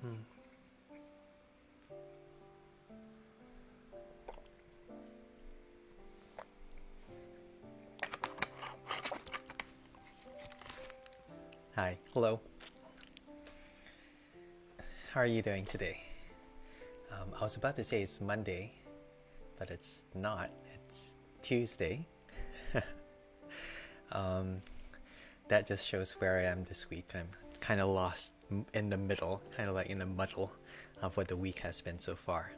Hmm. Hi, hello. How are you doing today? Um, I was about to say it's Monday, but it's not. It's Tuesday. um, that just shows where I am this week. I'm kind of lost in the middle, kind of like in the muddle of what the week has been so far.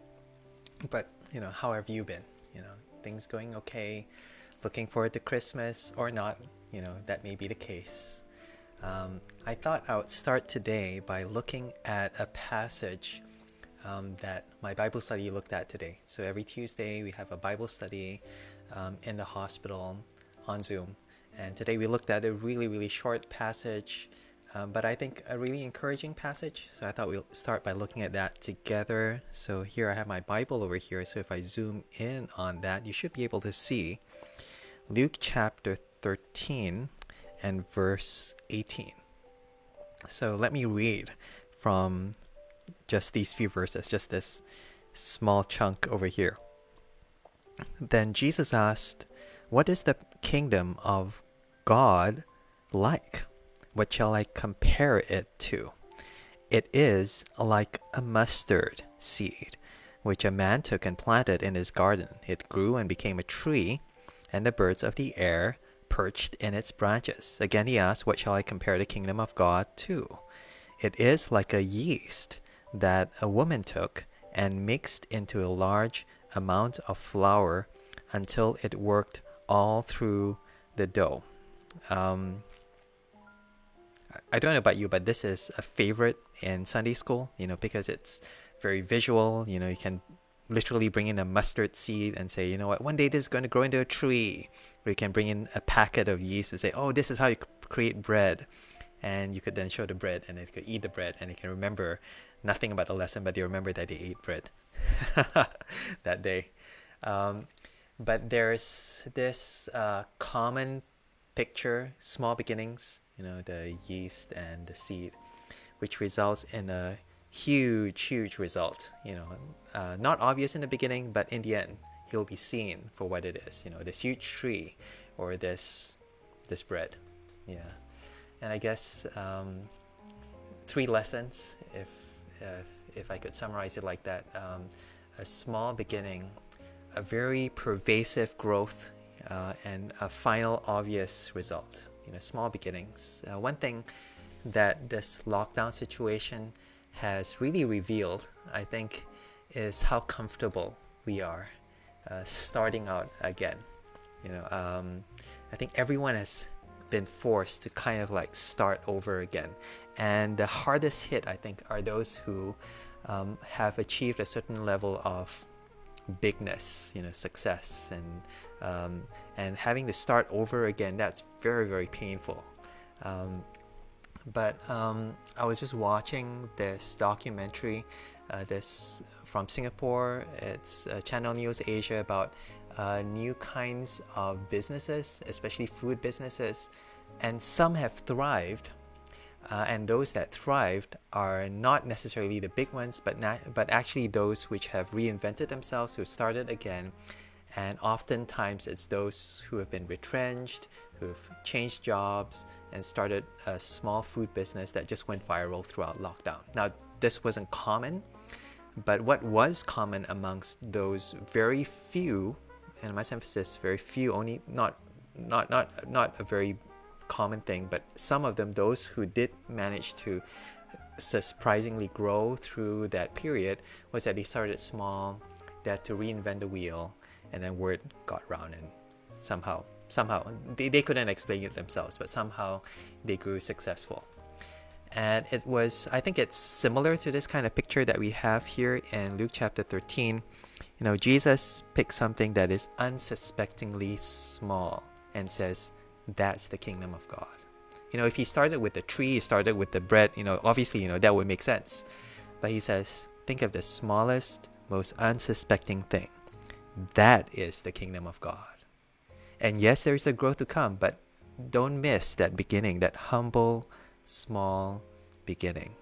But, you know, how have you been? You know, things going okay? Looking forward to Christmas or not? You know, that may be the case. Um, I thought I would start today by looking at a passage um, that my Bible study looked at today. So every Tuesday we have a Bible study um, in the hospital on Zoom. And today we looked at a really, really short passage, um, but I think a really encouraging passage. So I thought we'll start by looking at that together. So here I have my Bible over here. So if I zoom in on that, you should be able to see Luke chapter 13 and verse 18. So let me read from just these few verses, just this small chunk over here. Then Jesus asked, What is the kingdom of God like? What shall I compare it to? It is like a mustard seed, which a man took and planted in his garden. It grew and became a tree, and the birds of the air perched in its branches. Again, he asked, What shall I compare the kingdom of God to? It is like a yeast that a woman took and mixed into a large amount of flour until it worked all through the dough. Um, I don't know about you, but this is a favorite in Sunday school, you know, because it's very visual. You know, you can literally bring in a mustard seed and say, you know what, one day this is going to grow into a tree. Or you can bring in a packet of yeast and say, oh, this is how you create bread. And you could then show the bread and it could eat the bread and it can remember nothing about the lesson, but they remember that they ate bread that day. Um, but there's this uh, common picture, small beginnings, you know, the yeast and the seed, which results in a huge, huge result. You know, uh, not obvious in the beginning, but in the end, you'll be seen for what it is. You know, this huge tree or this this bread. Yeah, and I guess um, three lessons, if, if if I could summarize it like that. Um, a small beginning, a very pervasive growth, uh, and a final obvious result. You know, small beginnings. Uh, one thing that this lockdown situation has really revealed, I think, is how comfortable we are uh, starting out again. You know, um, I think everyone has been forced to kind of like start over again. And the hardest hit, I think, are those who um, have achieved a certain level of bigness, you know, success, and um, and having to start over again. That's very very painful. Um, but um, I was just watching this documentary, uh, this from Singapore. It's uh, Channel News Asia about uh, new kinds of businesses, especially food businesses, and some have thrived uh, and those that thrived are not necessarily the big ones, but but actually those which have reinvented themselves, who started again, and oftentimes it's those who have been retrenched, who've changed jobs, and started a small food business that just went viral throughout lockdown. Now, this wasn't common, but what was common amongst those very few, and I must emphasize very few, only not not not not a very common thing, but some of them, those who did manage to surprisingly grow through that period, was that they started small, they had to reinvent the wheel, and then word got around and somehow, somehow, they, they couldn't explain it themselves, but somehow they grew successful. And it was, I think it's similar to this kind of picture that we have here in Luke chapter 13. You know, Jesus picks something that is unsuspectingly small and says, that's the kingdom of God. You know, if he started with the tree, he started with the bread, you know, obviously, you know, that would make sense. But he says, think of the smallest, most unsuspecting thing. That is the kingdom of God. And yes, there is a growth to come, but don't miss that beginning, that humble, small beginning.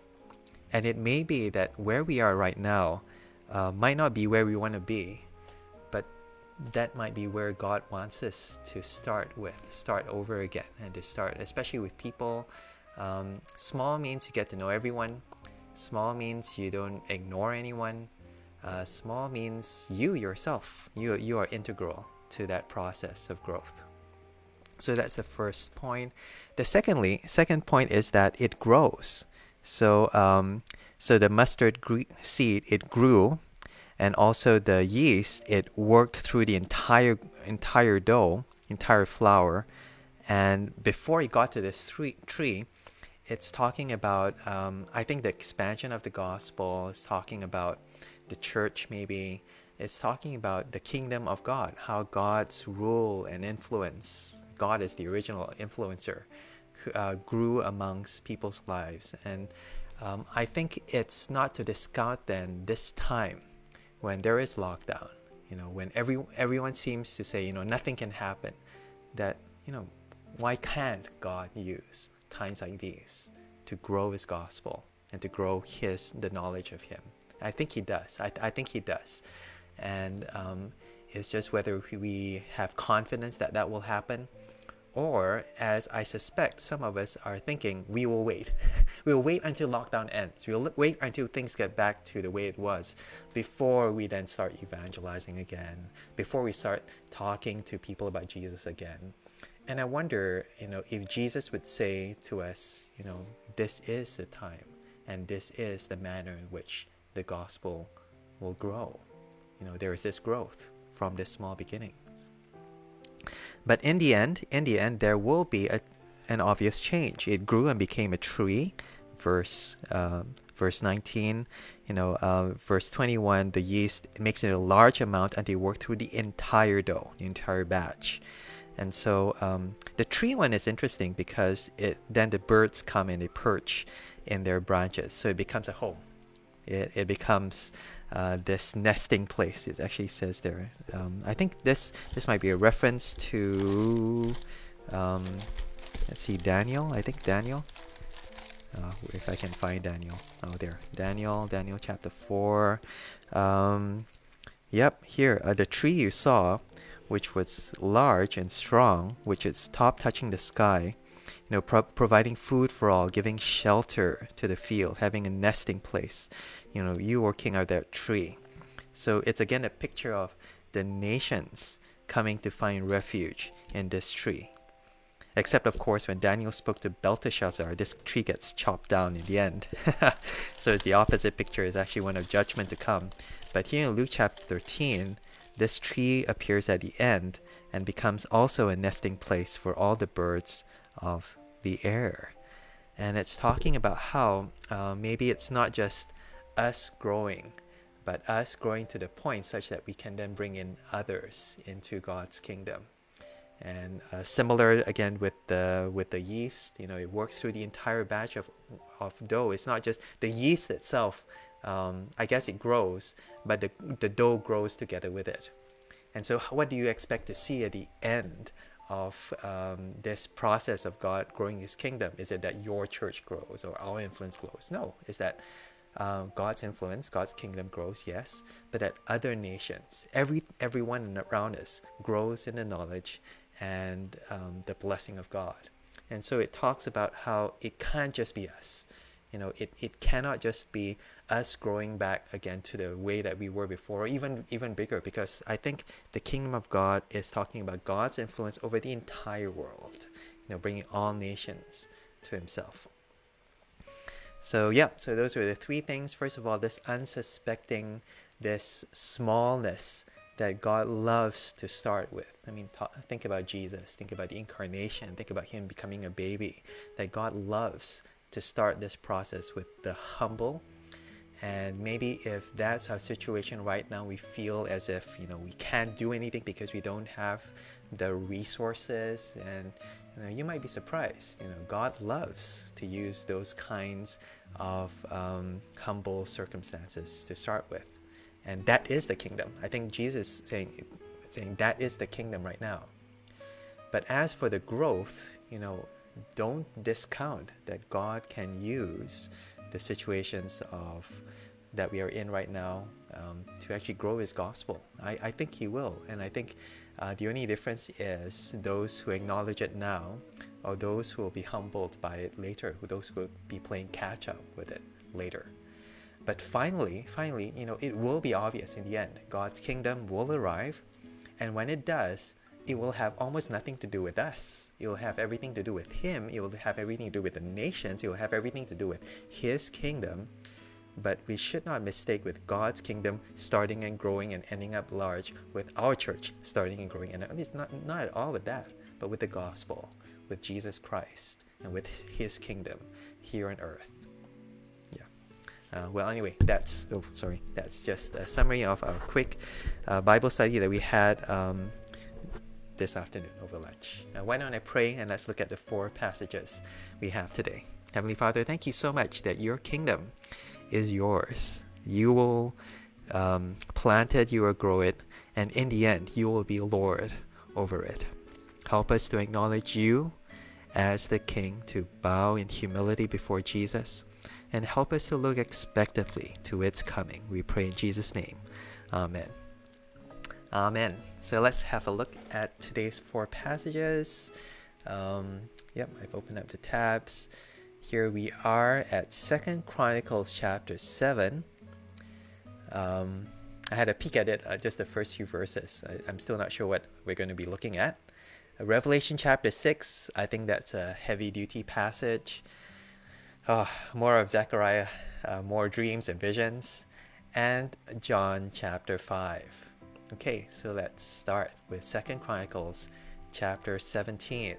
And it may be that where we are right now uh, might not be where we want to be, that might be where God wants us to start with, start over again, and to start, especially with people. Um, small means you get to know everyone. Small means you don't ignore anyone. Uh, small means you yourself, you, you are integral to that process of growth. So that's the first point. The secondly, second point is that it grows. So um, so the mustard seed it grew, and also the yeast it worked through the entire entire dough, entire flour, and before it got to this tree, it's talking about um, I think the expansion of the gospel. is talking about the church maybe. It's talking about the kingdom of God, how God's rule and influence. God is the original influencer, uh, grew amongst people's lives, and um, I think it's not to discount then this time when there is lockdown. You know, when every everyone seems to say, you know, nothing can happen. That you know, why can't God use times like these to grow His gospel and to grow His the knowledge of Him? I think He does. I, I think He does, and um, it's just whether we have confidence that that will happen, or as I suspect some of us are thinking, we will wait. we will wait until lockdown ends. We'll wait until things get back to the way it was before we then start evangelizing again, before we start talking to people about Jesus again. And I wonder, you know, if Jesus would say to us, you know, this is the time and this is the manner in which the gospel will grow. You know, there is this growth from this small beginnings. But in the end, in the end, there will be a, an obvious change. It grew and became a tree. Verse uh, verse 19, you know, uh, verse 21, the yeast makes it a large amount and they work through the entire dough, the entire batch. And so um, the tree one is interesting because it then the birds come and they perch in their branches, so it becomes a home it, it becomes uh, this nesting place. It actually says there. Um, I think this this might be a reference to um, let's see Daniel. I think Daniel. Uh, if I can find Daniel. Oh, there. Daniel. Daniel chapter four. Um, yep. Here, uh, the tree you saw, which was large and strong, which its top touching the sky you know, pro- providing food for all, giving shelter to the field, having a nesting place. You know, you working out that tree. So it's again a picture of the nations coming to find refuge in this tree. Except, of course, when Daniel spoke to Belteshazzar, this tree gets chopped down in the end. so the opposite picture is actually one of judgment to come. But here in Luke chapter 13, this tree appears at the end and becomes also a nesting place for all the birds of the air. And it's talking about how uh, maybe it's not just us growing, but us growing to the point such that we can then bring in others into God's kingdom. And uh, similar again with the with the yeast, you know, it works through the entire batch of of dough. It's not just the yeast itself. Um, I guess it grows, but the the dough grows together with it. And so, what do you expect to see at the end of um, this process of God growing His kingdom? Is it that your church grows or our influence grows? No, is that uh, God's influence, God's kingdom grows, yes, but that other nations, every everyone around us, grows in the knowledge and um, the blessing of God. And so it talks about how it can't just be us. You know, it, it cannot just be us growing back again to the way that we were before, or even even bigger, because I think the kingdom of God is talking about God's influence over the entire world, you know, bringing all nations to Himself. So yeah, so those were the three things. First of all, this unsuspecting, this smallness that God loves to start with. I mean, think about Jesus, think about the incarnation, think about Him becoming a baby. That God loves to start this process with the humble and maybe if that's our situation right now we feel as if you know we can't do anything because we don't have the resources. And you, know, you might be surprised you know god loves to use those kinds of um, humble circumstances to start with. And that is the kingdom. I think jesus saying saying that is the kingdom right now. But as for the growth you know don't discount that god can use the situations of that we are in right now um, to actually grow His gospel. I, I think He will, and I think uh, the only difference is those who acknowledge it now, or those who will be humbled by it later, who those who will be playing catch up with it later. But finally, finally, you know, it will be obvious in the end. God's kingdom will arrive, and when it does, it will have almost nothing to do with us. It will have everything to do with Him. It will have everything to do with the nations. It will have everything to do with His kingdom. But we should not mistake with God's kingdom starting and growing and ending up large with our church starting and growing. And it's not, not at all with that, but with the gospel, with Jesus Christ, and with His kingdom here on earth. Yeah. Uh, well, anyway, that's oh sorry, that's just a summary of our quick uh, Bible study that we had um, this afternoon over lunch. Uh, why don't I pray and let's look at the four passages we have today. Heavenly Father, thank you so much that your kingdom is yours. You will um, plant it, you will grow it, and in the end, you will be Lord over it. Help us to acknowledge you as the King, to bow in humility before Jesus, and help us to look expectantly to its coming. We pray in Jesus' name. Amen. Amen. So let's have a look at today's four passages. Um, yep, I've opened up the tabs. Here we are at Second Chronicles chapter seven. Um, I had a peek at it, uh, just the first few verses. I, am still not sure what we're going to be looking at. Revelation chapter six. I think that's a heavy duty passage. Oh, more of Zechariah, uh, more dreams and visions, and John chapter five. Okay, so let's start with Second Chronicles chapter 17.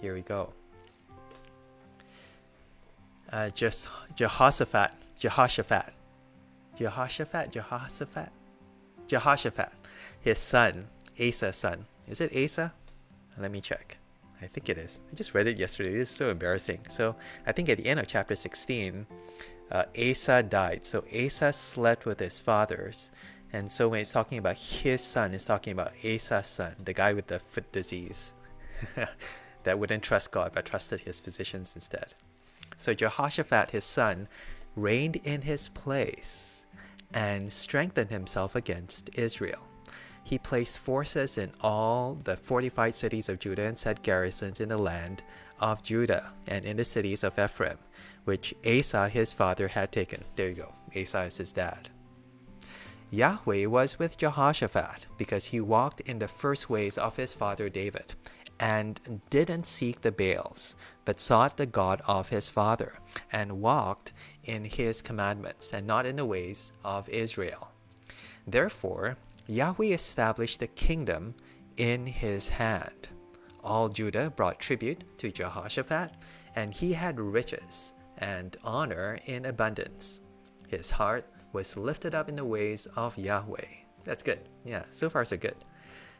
Here we go. Uh, just Jehoshaphat, Jehoshaphat, Jehoshaphat, Jehoshaphat, Jehoshaphat, his son, Asa's son. Is it Asa? Let me check. I think it is. I just read it yesterday. It is so embarrassing. So I think at the end of chapter 16, uh, Asa died. So Asa slept with his fathers and so when it's talking about his son, it's talking about Asa's son, the guy with the foot disease that wouldn't trust God but trusted his physicians instead. So Jehoshaphat, his son, reigned in his place and strengthened himself against Israel. He placed forces in all the fortified cities of Judah and set garrisons in the land of Judah and in the cities of Ephraim, which Asa his father had taken. There you go. Asa is his dad. Yahweh was with Jehoshaphat because he walked in the first ways of his father David and didn't seek the Baals, but sought the God of his father and walked in his commandments and not in the ways of Israel. Therefore, Yahweh established the kingdom in his hand. All Judah brought tribute to Jehoshaphat, and he had riches and honor in abundance. His heart was lifted up in the ways of Yahweh. That's good. Yeah, so far so good.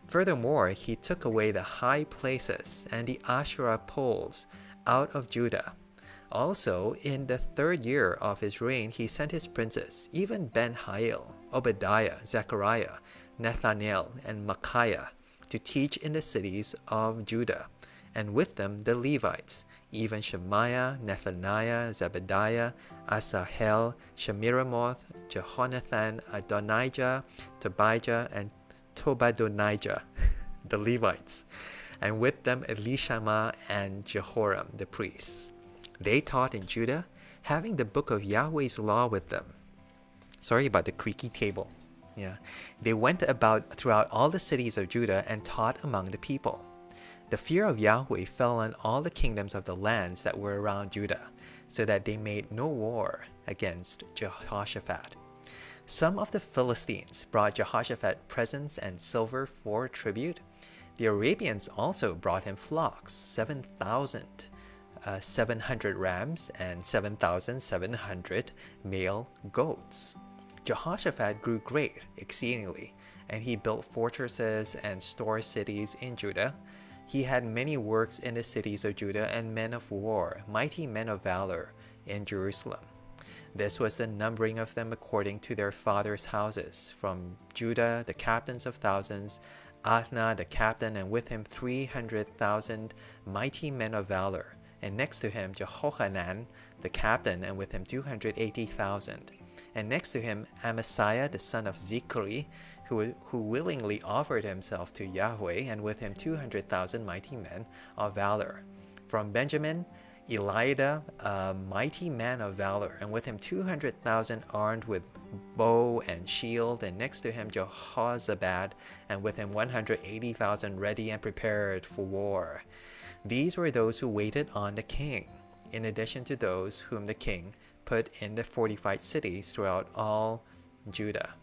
Furthermore, he took away the high places and the Asherah poles out of Judah. Also, in the third year of his reign, he sent his princes, even Ben Hail, Obadiah, Zechariah, Nathaniel, and Micaiah, to teach in the cities of Judah, and with them the Levites, even Shemaiah, Nethaniah, Zebediah, Asahel, Shemiramoth, Jehonathan, Adonijah, Tobijah, and Tobadonijah, the Levites, and with them Elishama and Jehoram, the priests. They taught in Judah, having the book of Yahweh's law with them. Sorry about the creaky table. Yeah. They went about throughout all the cities of Judah and taught among the people. The fear of Yahweh fell on all the kingdoms of the lands that were around Judah, so that they made no war against Jehoshaphat. Some of the Philistines brought Jehoshaphat presents and silver for tribute. The Arabians also brought him flocks, 7,000, uh, 700 rams, and 7,700 male goats. Jehoshaphat grew great exceedingly, and he built fortresses and store cities in Judah he had many works in the cities of Judah and men of war, mighty men of valor in Jerusalem. This was the numbering of them according to their fathers' houses. From Judah, the captains of thousands, Adnah the captain, and with him three hundred thousand mighty men of valor, and next to him Jehohanan, the captain, and with him 280,000. And next to him Amasiah, the son of Zichri, who, who willingly offered himself to Yahweh, and with him 200,000 mighty men of valor. From Benjamin, Eliada, a mighty man of valor, and with him 200,000 armed with bow and shield, and next to him Jehozabad, and with him 180,000 ready and prepared for war. These were those who waited on the king, in addition to those whom the king put in the fortified cities throughout all Judah.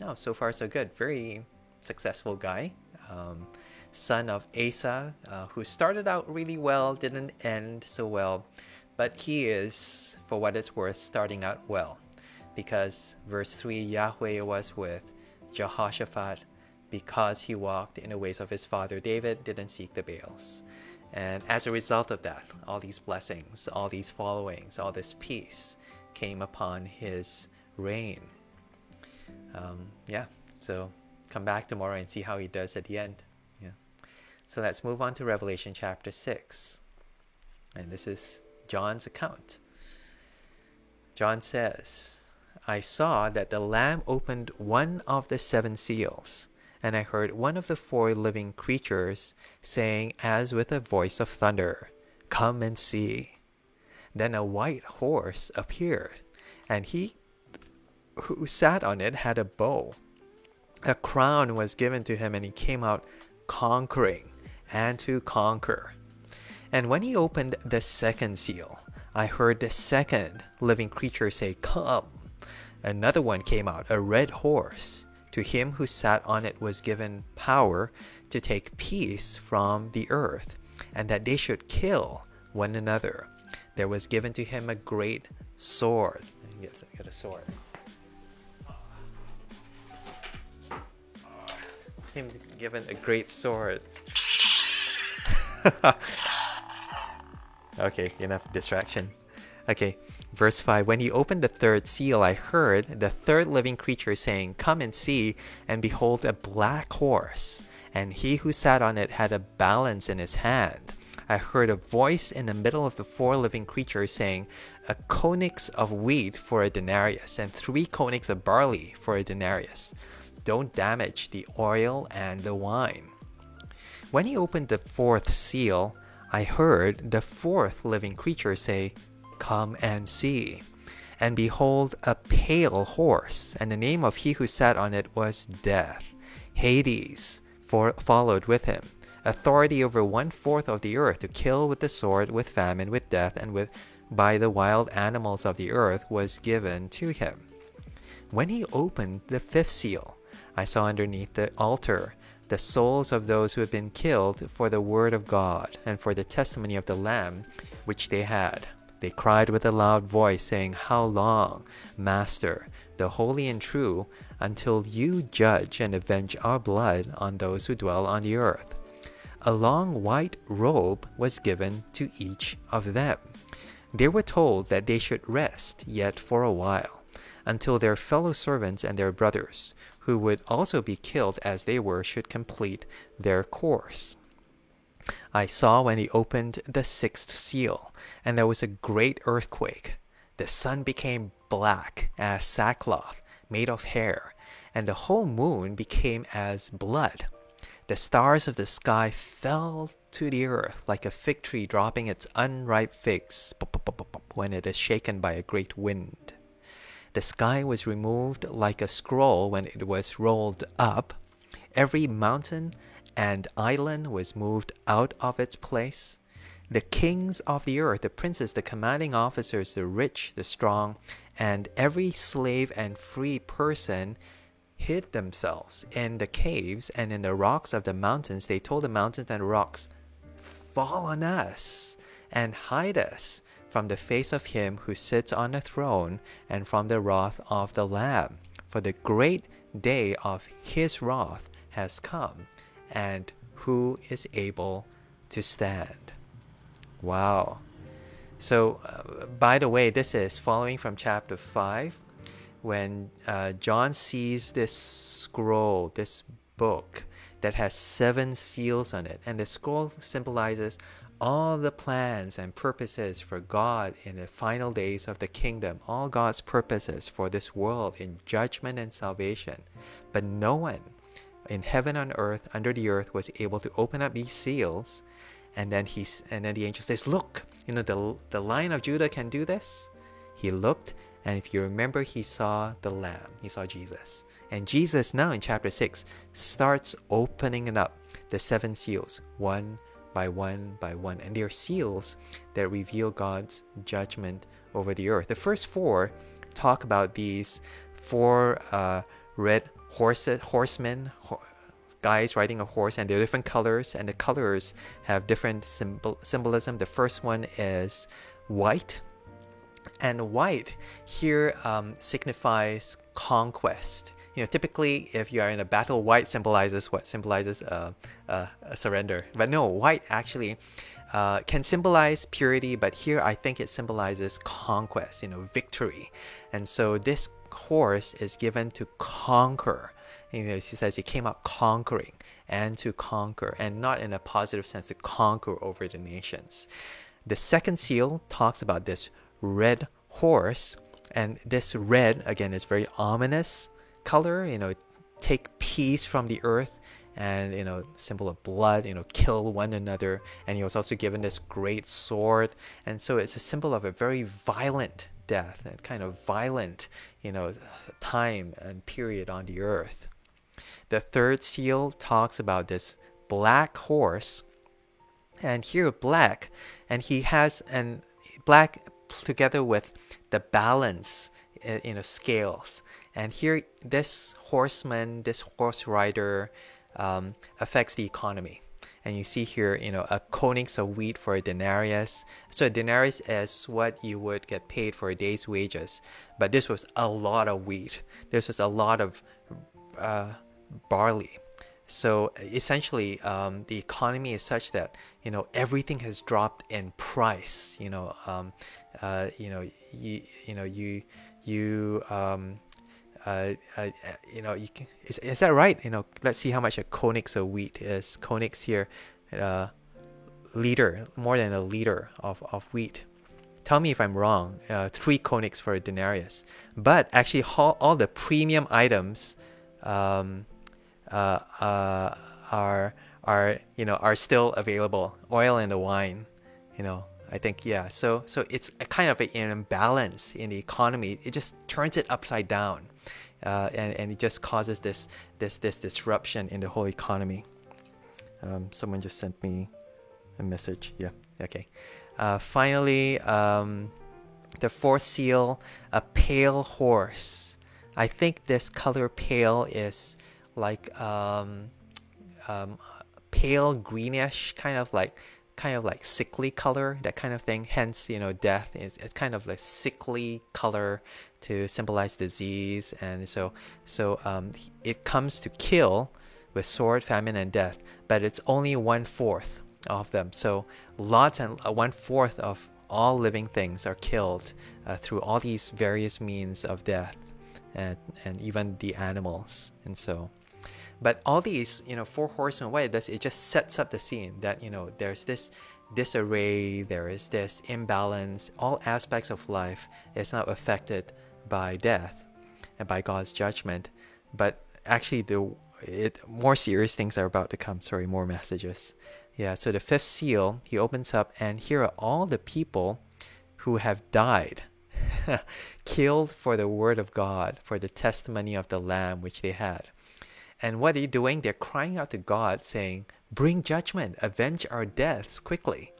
Now, so far so good. Very successful guy. Um, son of Asa, uh, who started out really well, didn't end so well, but he is, for what it's worth, starting out well. Because verse 3 Yahweh was with Jehoshaphat because he walked in the ways of his father David, didn't seek the Baals. And as a result of that, all these blessings, all these followings, all this peace came upon his reign. Um, yeah, so come back tomorrow and see how he does at the end. Yeah. So let's move on to Revelation chapter 6. And this is John's account. John says, I saw that the Lamb opened one of the seven seals, and I heard one of the four living creatures saying, as with a voice of thunder, Come and see. Then a white horse appeared, and he who sat on it had a bow. A crown was given to him, and he came out conquering and to conquer. And when he opened the second seal, I heard the second living creature say, Come. Another one came out, a red horse. To him who sat on it was given power to take peace from the earth, and that they should kill one another. There was given to him a great sword. Get a sword. Him given a great sword. okay, enough distraction. Okay, verse 5 When he opened the third seal, I heard the third living creature saying, Come and see, and behold, a black horse, and he who sat on it had a balance in his hand. I heard a voice in the middle of the four living creatures saying, A choenix of wheat for a denarius, and three choenix of barley for a denarius. Don't damage the oil and the wine. When he opened the fourth seal, I heard the fourth living creature say, Come and see. And behold, a pale horse, and the name of he who sat on it was Death. Hades for, followed with him. Authority over one fourth of the earth to kill with the sword, with famine, with death, and with by the wild animals of the earth was given to him. When he opened the fifth seal, I saw underneath the altar the souls of those who had been killed for the word of God and for the testimony of the Lamb which they had. They cried with a loud voice, saying, How long, Master, the holy and true, until you judge and avenge our blood on those who dwell on the earth? A long white robe was given to each of them. They were told that they should rest yet for a while, until their fellow servants and their brothers, who would also be killed as they were should complete their course. I saw when he opened the sixth seal, and there was a great earthquake. The sun became black as sackcloth made of hair, and the whole moon became as blood. The stars of the sky fell to the earth like a fig tree dropping its unripe figs when it is shaken by a great wind. The sky was removed like a scroll when it was rolled up. Every mountain and island was moved out of its place. The kings of the earth, the princes, the commanding officers, the rich, the strong, and every slave and free person hid themselves in the caves and in the rocks of the mountains. They told the mountains and rocks, Fall on us and hide us from the face of him who sits on the throne and from the wrath of the Lamb. For the great day of his wrath has come, and who is able to stand? Wow. So, uh, by the way, this is following from chapter 5 when uh, John sees this scroll, this book that has seven seals on it, and the scroll symbolizes all the plans and purposes for God in the final days of the kingdom, all God's purposes for this world in judgment and salvation. But no one in heaven on earth, under the earth, was able to open up these seals. And then he's and then the angel says, Look, you know, the the lion of Judah can do this. He looked, and if you remember, he saw the Lamb, he saw Jesus. And Jesus now in chapter 6 starts opening up the seven seals, one by one by one. And they are seals that reveal God's judgment over the earth. The first four talk about these four uh, red horses, horsemen, ho- guys riding a horse, and they're different colors, and the colors have different symbol- symbolism. The first one is white, and white here um, signifies conquest you know, typically if you are in a battle, white symbolizes what symbolizes uh, uh, a surrender. But no, white actually uh, can symbolize purity, but here I think it symbolizes conquest, you know, victory. And so this horse is given to conquer. You know, he says he came up conquering and to conquer, and not in a positive sense to conquer over the nations. The second seal talks about this red horse, and this red again is very ominous color, you know, take peace from the earth and you know symbol of blood you know kill one another. And he was also given this great sword. And so it's a symbol of a very violent death and kind of violent you know time and period on the earth. The third seal talks about this black horse. And here black and he has and black together with the balance eh, you know scales and here, this horseman, this horse rider, um, affects the economy. And you see here, you know, a choenix of wheat for a denarius. So a denarius is what you would get paid for a day's wages. But this was a lot of wheat. This was a lot of uh, barley. So essentially, um, the economy is such that you know everything has dropped in price. You know, um, uh, you know, you you know you you um, uh, uh, you know, you can, is, is that right? You know, let's see how much a choenix of wheat is. Choenix here, uh, liter, more than a liter of, of wheat. Tell me if I'm wrong. Uh, three choenix for a denarius. But actually, all, all the premium items um, uh, uh, are are you know are still available. Oil and the wine, you know. I think yeah. So so it's a kind of an imbalance in the economy. It just turns it upside down uh, and, and it just causes this this this disruption in the whole economy. Um, someone just sent me a message. Yeah, okay. Uh, finally, um, the fourth seal, a pale horse. I think this color pale is like um, um, pale greenish, kind of like kind of like sickly color, that kind of thing. Hence, you know, death is it's kind of like sickly color to symbolize disease, and so so um, it comes to kill with sword, famine, and death. But it's only one fourth of them. So lots and uh, one fourth of all living things are killed uh, through all these various means of death, and and even the animals, and so. But all these, you know, four horsemen, what it does, it just sets up the scene that, you know, there's this disarray, there is this imbalance, all aspects of life is not affected by death and by God's judgment. But actually the it more serious things are about to come. Sorry, more messages. Yeah, so the fifth seal, he opens up and here are all the people who have died. killed for the word of God, for the testimony of the Lamb which they had. And what are they doing? They're crying out to God, saying, Bring judgment, avenge our deaths quickly.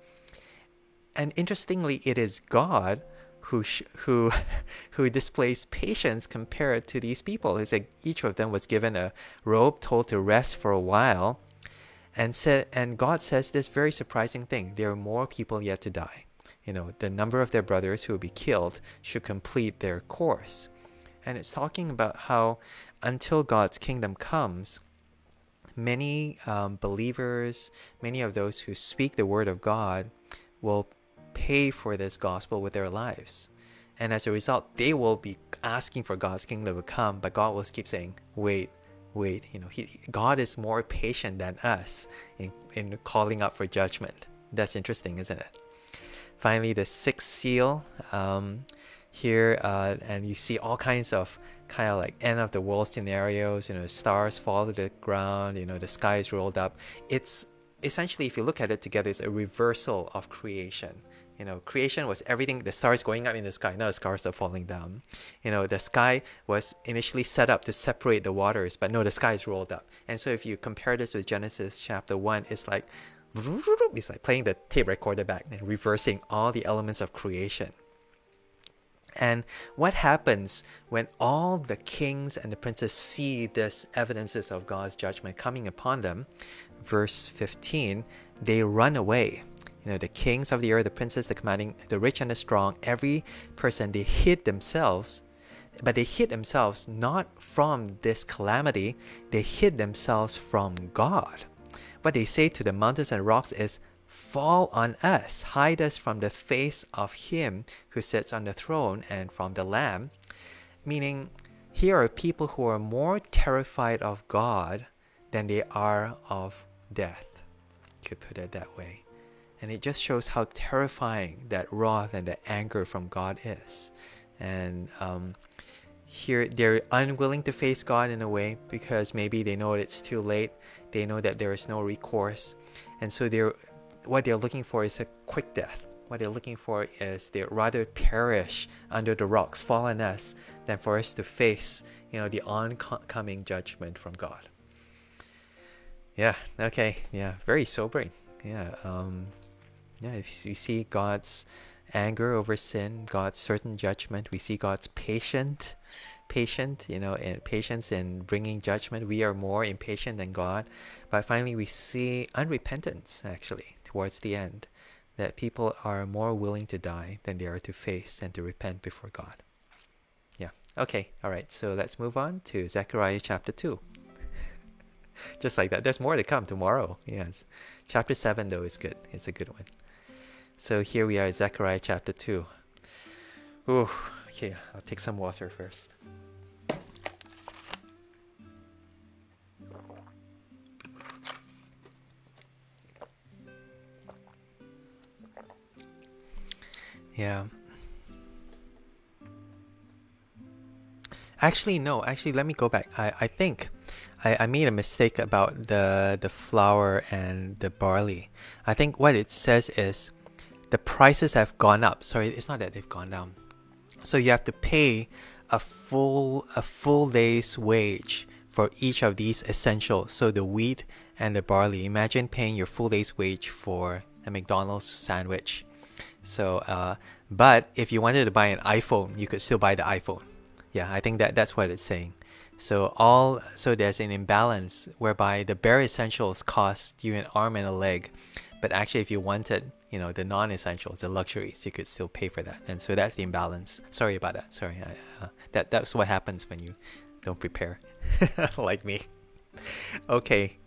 And interestingly, it is God who who who displays patience compared to these people. It's like each of them was given a robe, told to rest for a while, and said, and God says this very surprising thing: there are more people yet to die. You know, the number of their brothers who will be killed should complete their course. And it's talking about how until God's kingdom comes, many um, believers, many of those who speak the word of God, will pay for this gospel with their lives. And as a result, they will be asking for God's kingdom to come, but God will keep saying, wait, wait. You know, he, God is more patient than us in, in calling up for judgment. That's interesting, isn't it? Finally, the sixth seal. Um, here, uh, and you see all kinds of kind of like end of the world scenarios. You know, stars fall to the ground. You know, the sky is rolled up. It's essentially, if you look at it together, it's a reversal of creation. You know, creation was everything, the stars going up in the sky, now the stars are falling down. You know, the sky was initially set up to separate the waters, but no, the sky is rolled up. And so if you compare this with Genesis chapter 1, it's like, it's like playing the tape recorder back and reversing all the elements of creation. And what happens when all the kings and the princes see this evidences of God's judgment coming upon them? Verse 15, they run away you know, the kings of the earth, the princes, the commanding, the rich and the strong, every person, they hid themselves. But they hid themselves not from this calamity, they hid themselves from God. What they say to the mountains and rocks is, Fall on us, hide us from the face of Him who sits on the throne and from the Lamb. Meaning, here are people who are more terrified of God than they are of death. You could put it that way. And it just shows how terrifying that wrath and that anger from God is. And um, here they're unwilling to face God in a way because maybe they know it's too late. They know that there is no recourse. And so they're what they're looking for is a quick death. What they're looking for is they'd rather perish under the rocks, fall on us, than for us to face, you know, the oncoming judgment from God. Yeah, okay, yeah, very sobering. Yeah, um, yeah, if we see God's anger over sin, God's certain judgment, we see God's patient, patient, you know, and patience in bringing judgment. We are more impatient than God. But finally, we see unrepentance actually towards the end, that people are more willing to die than they are to face and to repent before God. Yeah. Okay. All right. So let's move on to Zechariah chapter 2. Just like that. There's more to come tomorrow. Yes. Chapter 7, though, is good. It's a good one. So here we are, Zechariah chapter 2. Ooh, okay, I'll take some water first. Yeah. Actually, no. Actually, let me go back. I, I think I, I made a mistake about the the flour and the barley. I think what it says is the prices have gone up. Sorry, it's not that they've gone down. So you have to pay a full a full day's wage for each of these essentials. So the wheat and the barley. Imagine paying your full day's wage for a McDonald's sandwich. So, uh, but if you wanted to buy an iPhone, you could still buy the iPhone. Yeah, I think that that's what it's saying. So all so there's an imbalance whereby the bare essentials cost you an arm and a leg, but actually if you wanted you know the non-essentials the luxuries you could still pay for that and so that's the imbalance sorry about that sorry I, uh, that that's what happens when you don't prepare like me okay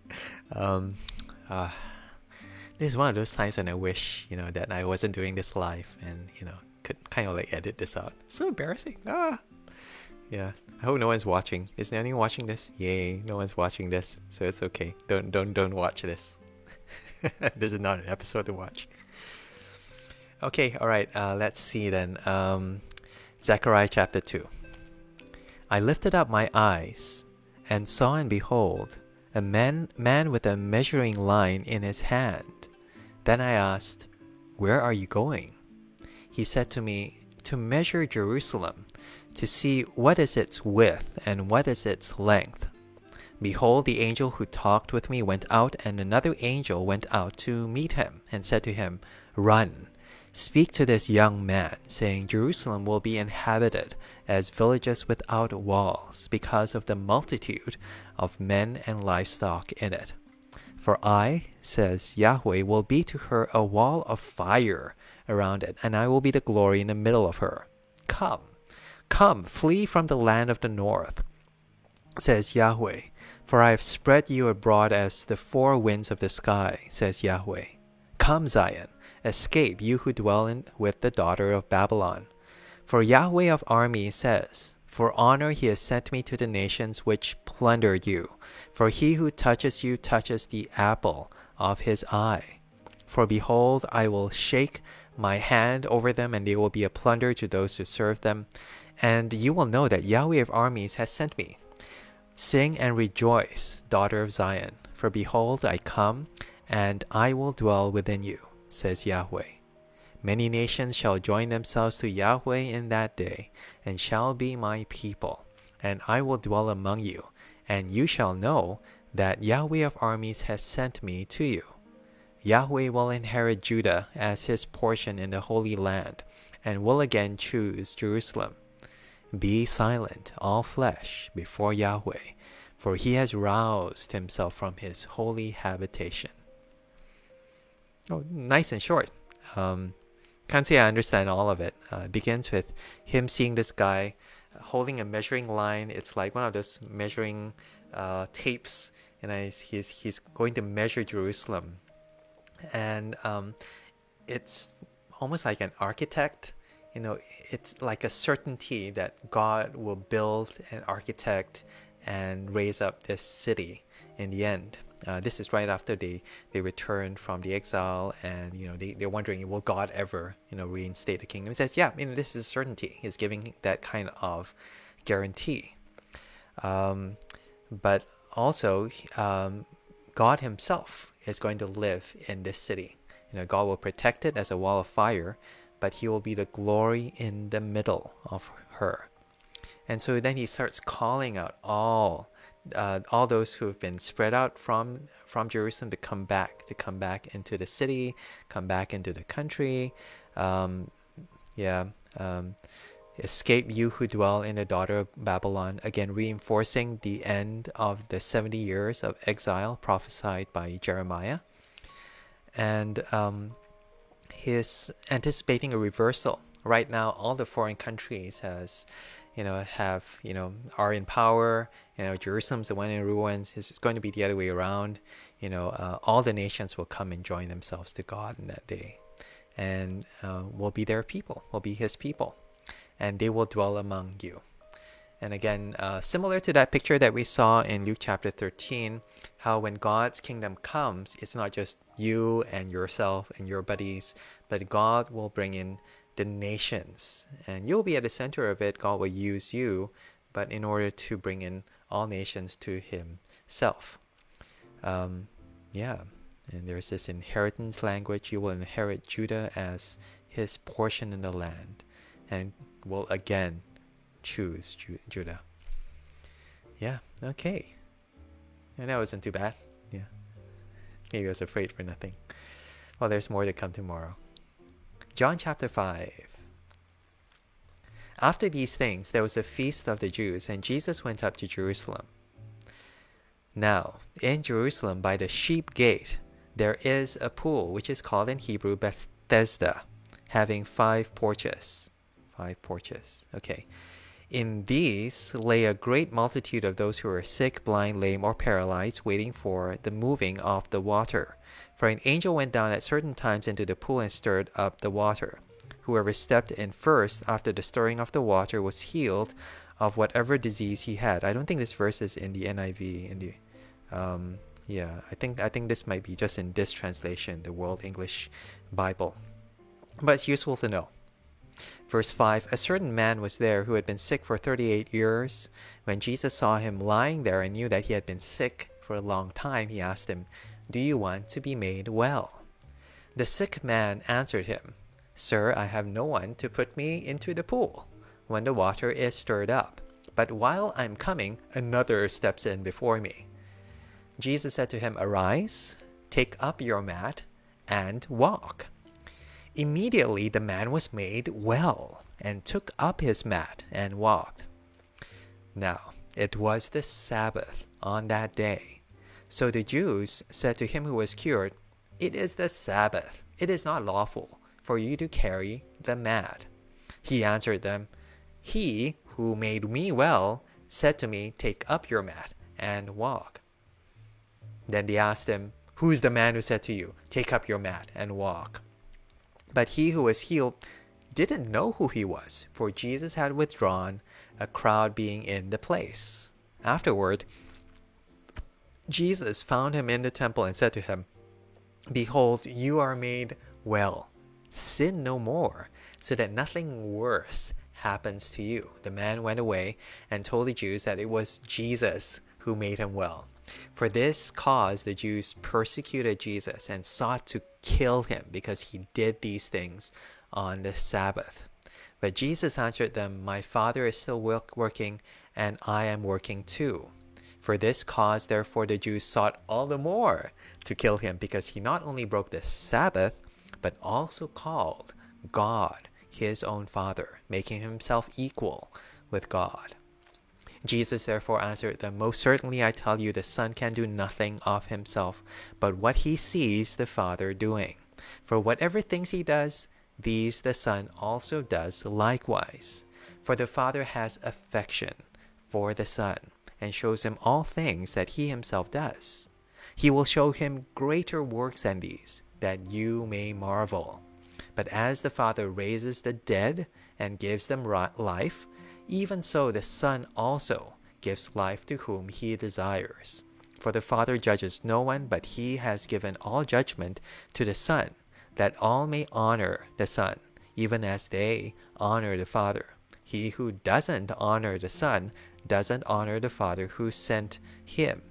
um uh, this is one of those times when I wish you know that I wasn't doing this live and you know could kind of like edit this out. So embarrassing. Ah. Yeah. I hope no one's watching. Is there anyone watching this? Yay. No one's watching this. So it's okay. Don't don't don't watch this. This is not an episode to watch. Okay, all right, uh, let's see then. Um, Zechariah chapter 2. I lifted up my eyes and saw and behold a man, man with a measuring line in his hand. Then I asked, Where are you going? He said to me, To measure Jerusalem, to see what is its width and what is its length. Behold, the angel who talked with me went out, and another angel went out to meet him, and said to him, Run Speak to this young man, saying, Jerusalem will be inhabited as villages without walls, because of the multitude of men and livestock in it. For I, says Yahweh, will be to her a wall of fire around it, and I will be the glory in the middle of her. Come, come, flee from the land of the north, says Yahweh, for I have spread you abroad as the four winds of the sky, says Yahweh. Come, Zion Escape, you who dwell in, with the daughter of Babylon. For Yahweh of armies says, For honor he has sent me to the nations which plunder you. For he who touches you touches the apple of his eye. For behold, I will shake my hand over them, and they will be a plunder to those who serve them. And you will know that Yahweh of armies has sent me. Sing and rejoice, daughter of Zion, for behold, I come, and I will dwell within you, says Yahweh. Many nations shall join themselves to Yahweh in that day, and shall be my people, and I will dwell among you, and you shall know that Yahweh of armies has sent me to you. Yahweh will inherit Judah as his portion in the Holy Land, and will again choose Jerusalem. Be silent, all flesh, before Yahweh, for he has roused himself from his holy habitation. Oh, nice and short. Um, can't say I understand all of it. Uh, it begins with him seeing this guy holding a measuring line. It's like one of those measuring uh, tapes, and he's he's going to measure Jerusalem, and um, it's almost like an architect. You know, it's like a certainty that God will build an architect and raise up this city in the end. Uh, this is right after they, they return from the exile and you know they, they're wondering will God ever you know reinstate the kingdom? He says yeah you know this is certainty. He's giving that kind of guarantee. Um, but also um, God himself is going to live in this city. You know God will protect it as a wall of fire but he will be the glory in the middle of her. And so then he starts calling out all uh, all those who have been spread out from from Jerusalem to come back, to come back into the city, come back into the country. Um, yeah. Um, escape you who dwell in the daughter of Babylon, again reinforcing the end of the 70 years of exile prophesied by Jeremiah. And um, he's anticipating a reversal. Right now, all the foreign countries has you know, have, you know, are in power. You know, Jerusalem's the one in ruins. It's, going to be the other way around. You know, uh, all the nations will come and join themselves to God in that day. And uh, will be their people, will be his people. And they will dwell among you. And again, uh, similar to that picture that we saw in Luke chapter 13, how when God's kingdom comes, it's not just you and yourself and your buddies, but God will bring in the nations. And you'll be at the center of it. God will use you, but in order to bring in all nations to Himself. Um, yeah. And there's this inheritance language. You will inherit Judah as His portion in the land, and will again choose Ju- Judah. Yeah. Okay. And that wasn't too bad. Yeah. Maybe I was afraid for nothing. Well, there's more to come tomorrow. John chapter 5. After these things, there was a feast of the Jews, and Jesus went up to Jerusalem. Now, in Jerusalem, by the sheep gate, there is a pool, which is called in Hebrew Bethesda, having five porches. Five porches. Okay. In these lay a great multitude of those who were sick, blind, lame, or paralyzed, waiting for the moving of the water. For an angel went down at certain times into the pool and stirred up the water. Whoever stepped in first after the stirring of the water was healed of whatever disease he had. I don't think this verse is in the NIV. In the, um, yeah, I think I think this might be just in this translation, the World English Bible. But it's useful to know. Verse 5 A certain man was there who had been sick for 38 years. When Jesus saw him lying there and knew that he had been sick for a long time, he asked him, do you want to be made well? The sick man answered him, Sir, I have no one to put me into the pool when the water is stirred up. But while I'm coming, another steps in before me. Jesus said to him, Arise, take up your mat, and walk. Immediately the man was made well, and took up his mat and walked. Now it was the Sabbath on that day. So the Jews said to him who was cured, It is the Sabbath. It is not lawful for you to carry the mat. He answered them, He who made me well said to me, Take up your mat and walk. Then they asked him, Who is the man who said to you, Take up your mat and walk? But he who was healed didn't know who he was, for Jesus had withdrawn, a crowd being in the place. Afterward, Jesus found him in the temple and said to him, Behold, you are made well. Sin no more, so that nothing worse happens to you. The man went away and told the Jews that it was Jesus who made him well. For this cause, the Jews persecuted Jesus and sought to kill him because he did these things on the Sabbath. But Jesus answered them, My Father is still working, and I am working too. For this cause, therefore, the Jews sought all the more to kill him, because he not only broke the Sabbath, but also called God his own Father, making himself equal with God. Jesus therefore answered them, Most certainly I tell you, the Son can do nothing of himself, but what he sees the Father doing. For whatever things he does, these the Son also does likewise. For the Father has affection for the Son and shows him all things that he himself does. He will show him greater works than these, that you may marvel. But as the Father raises the dead and gives them life, even so the Son also gives life to whom he desires. For the Father judges no one, but he has given all judgment to the Son, that all may honor the Son, even as they honor the Father. He who doesn't honor the Son doesn't honor the Father who sent him.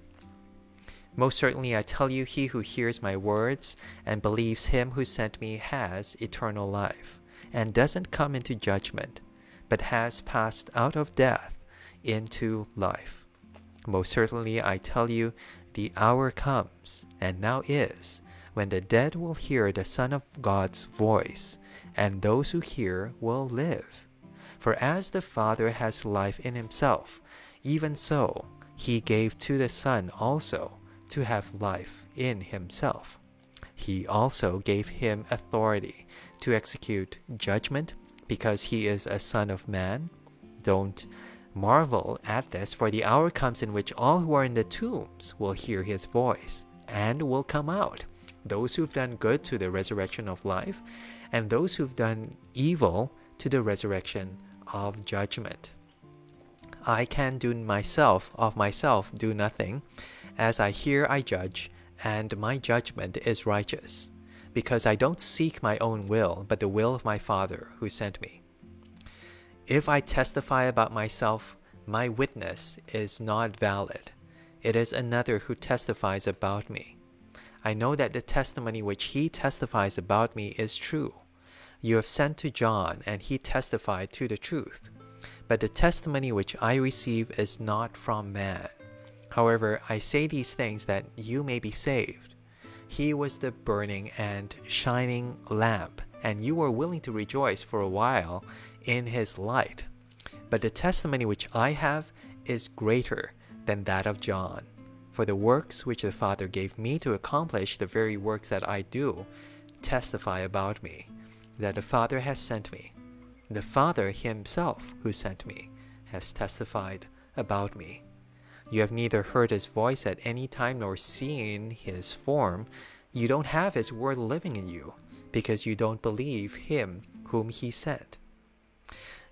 Most certainly I tell you, he who hears my words and believes him who sent me has eternal life, and doesn't come into judgment, but has passed out of death into life. Most certainly I tell you, the hour comes, and now is, when the dead will hear the Son of God's voice, and those who hear will live. For as the Father has life in himself, even so he gave to the Son also to have life in himself. He also gave him authority to execute judgment because he is a Son of Man. Don't marvel at this, for the hour comes in which all who are in the tombs will hear his voice and will come out. Those who've done good to the resurrection of life, and those who've done evil to the resurrection of judgment. I can do myself of myself do nothing. As I hear I judge, and my judgment is righteous, because I don't seek my own will, but the will of my Father who sent me. If I testify about myself, my witness is not valid. It is another who testifies about me. I know that the testimony which he testifies about me is true. You have sent to John, and he testified to the truth. But the testimony which I receive is not from man. However, I say these things that you may be saved. He was the burning and shining lamp, and you were willing to rejoice for a while in his light. But the testimony which I have is greater than that of John. For the works which the Father gave me to accomplish, the very works that I do, testify about me, that the Father has sent me. The Father Himself who sent me has testified about me. You have neither heard His voice at any time nor seen His form. You don't have His word living in you because you don't believe Him whom He sent.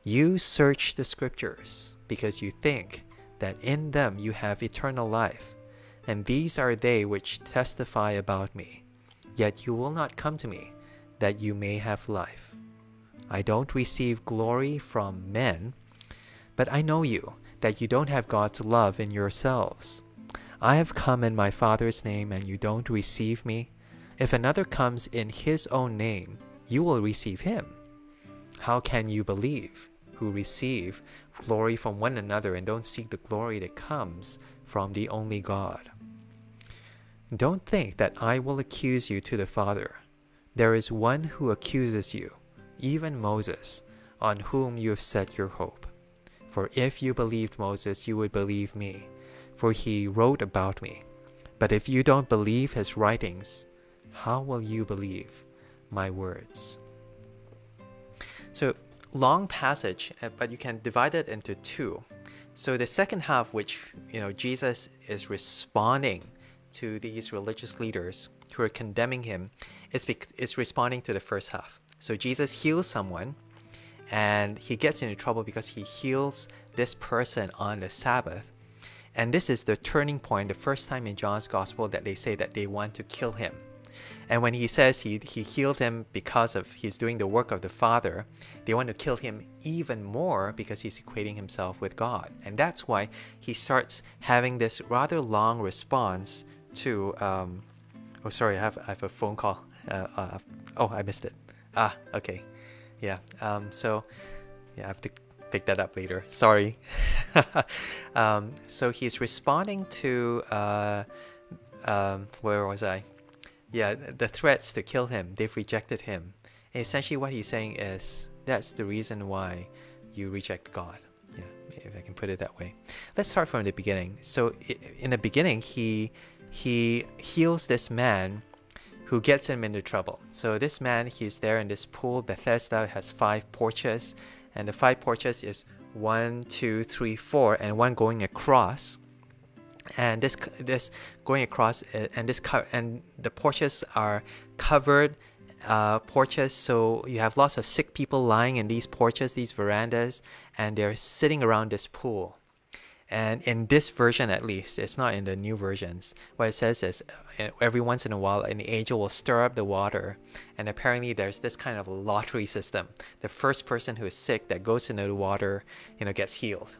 You search the Scriptures because you think that in them you have eternal life, and these are they which testify about me. Yet you will not come to me that you may have life. I don't receive glory from men, but I know you, that you don't have God's love in yourselves. I have come in my Father's name, and you don't receive me. If another comes in his own name, you will receive him. How can you believe, who receive glory from one another and don't seek the glory that comes from the only God? Don't think that I will accuse you to the Father. There is one who accuses you even Moses, on whom you have set your hope. For if you believed Moses, you would believe me, for he wrote about me. But if you don't believe his writings, how will you believe my words? So, long passage, uh, but you can divide it into two. So the second half, which you know Jesus is responding to these religious leaders who are condemning him, is, is responding to the first half. So Jesus heals someone and he gets into trouble because he heals this person on the Sabbath. And this is the turning point, the first time in John's gospel that they say that they want to kill him. And when he says he, he healed him because of he's doing the work of the Father, they want to kill him even more because he's equating himself with God. And that's why he starts having this rather long response to. Um, oh, sorry, I have, I have a phone call. Uh, uh, oh, I missed it. Ah, okay. Yeah. Um, so, yeah, I have to pick that up later. Sorry. um, so he's responding to. Uh, um, where was I? yeah, the threats to kill him, they've rejected him. And essentially, what he's saying is that's the reason why you reject God. Yeah, if I can put it that way. Let's start from the beginning. So, in the beginning, he he heals this man who gets him into trouble. So this man, he's there in this pool. Bethesda has five porches, and the five porches is one, two, three, four, and one going across and this this going across uh, and this and the porches are covered uh, porches so you have lots of sick people lying in these porches these verandas and they're sitting around this pool and in this version at least it's not in the new versions what it says is uh, every once in a while an angel will stir up the water and apparently there's this kind of lottery system the first person who is sick that goes into the water you know gets healed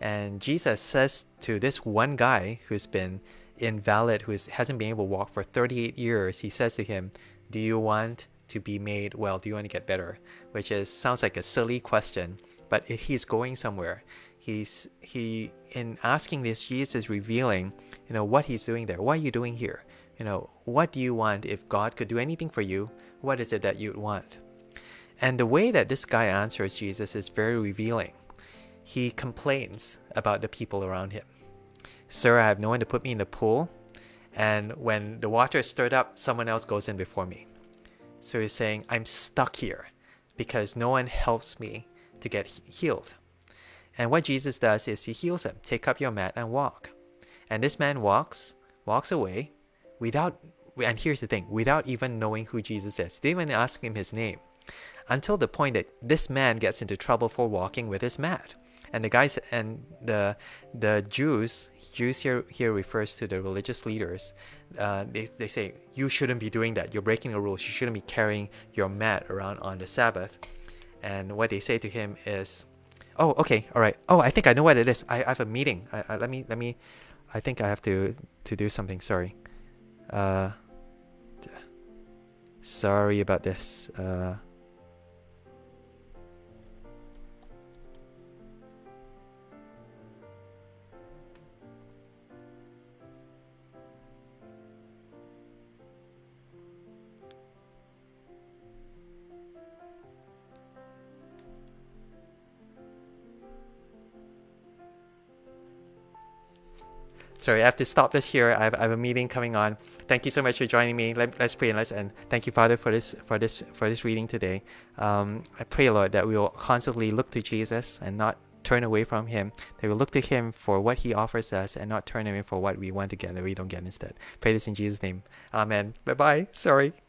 and Jesus says to this one guy who's been invalid, who hasn't been able to walk for 38 years, he says to him, Do you want to be made well? Do you want to get better? Which is sounds like a silly question, but he's going somewhere. He's he in asking this, Jesus is revealing, you know, what he's doing there. What are you doing here? You know, what do you want if God could do anything for you? What is it that you'd want? And the way that this guy answers Jesus is very revealing he complains about the people around him. Sir, I have no one to put me in the pool, and when the water is stirred up, someone else goes in before me. So he's saying, I'm stuck here because no one helps me to get healed. And what Jesus does is he heals him. Take up your mat and walk. And this man walks, walks away without, and here's the thing, without even knowing who Jesus is. They even ask him his name until the point that this man gets into trouble for walking with his mat and the guys and the the Jews Jews here here refers to the religious leaders. Uh, they, they say you shouldn't be doing that. You're breaking the rules. You shouldn't be carrying your mat around on the Sabbath. And what they say to him is, "Oh, okay, all right. Oh, I think I know what it is. I, I have a meeting. I, I, let me let me. I think I have to to do something. Sorry. Uh, sorry about this. Uh, sorry, I have to stop this here. I have, I have, a meeting coming on. Thank you so much for joining me. Let, us pray and let's end. Thank you, Father, for this for this for this reading today. Um, I pray, Lord, that we will constantly look to Jesus and not turn away from Him. That we look to Him for what He offers us and not turn away for what we want to get and we don't get instead. Pray this in Jesus' name. Amen. Bye bye. Sorry.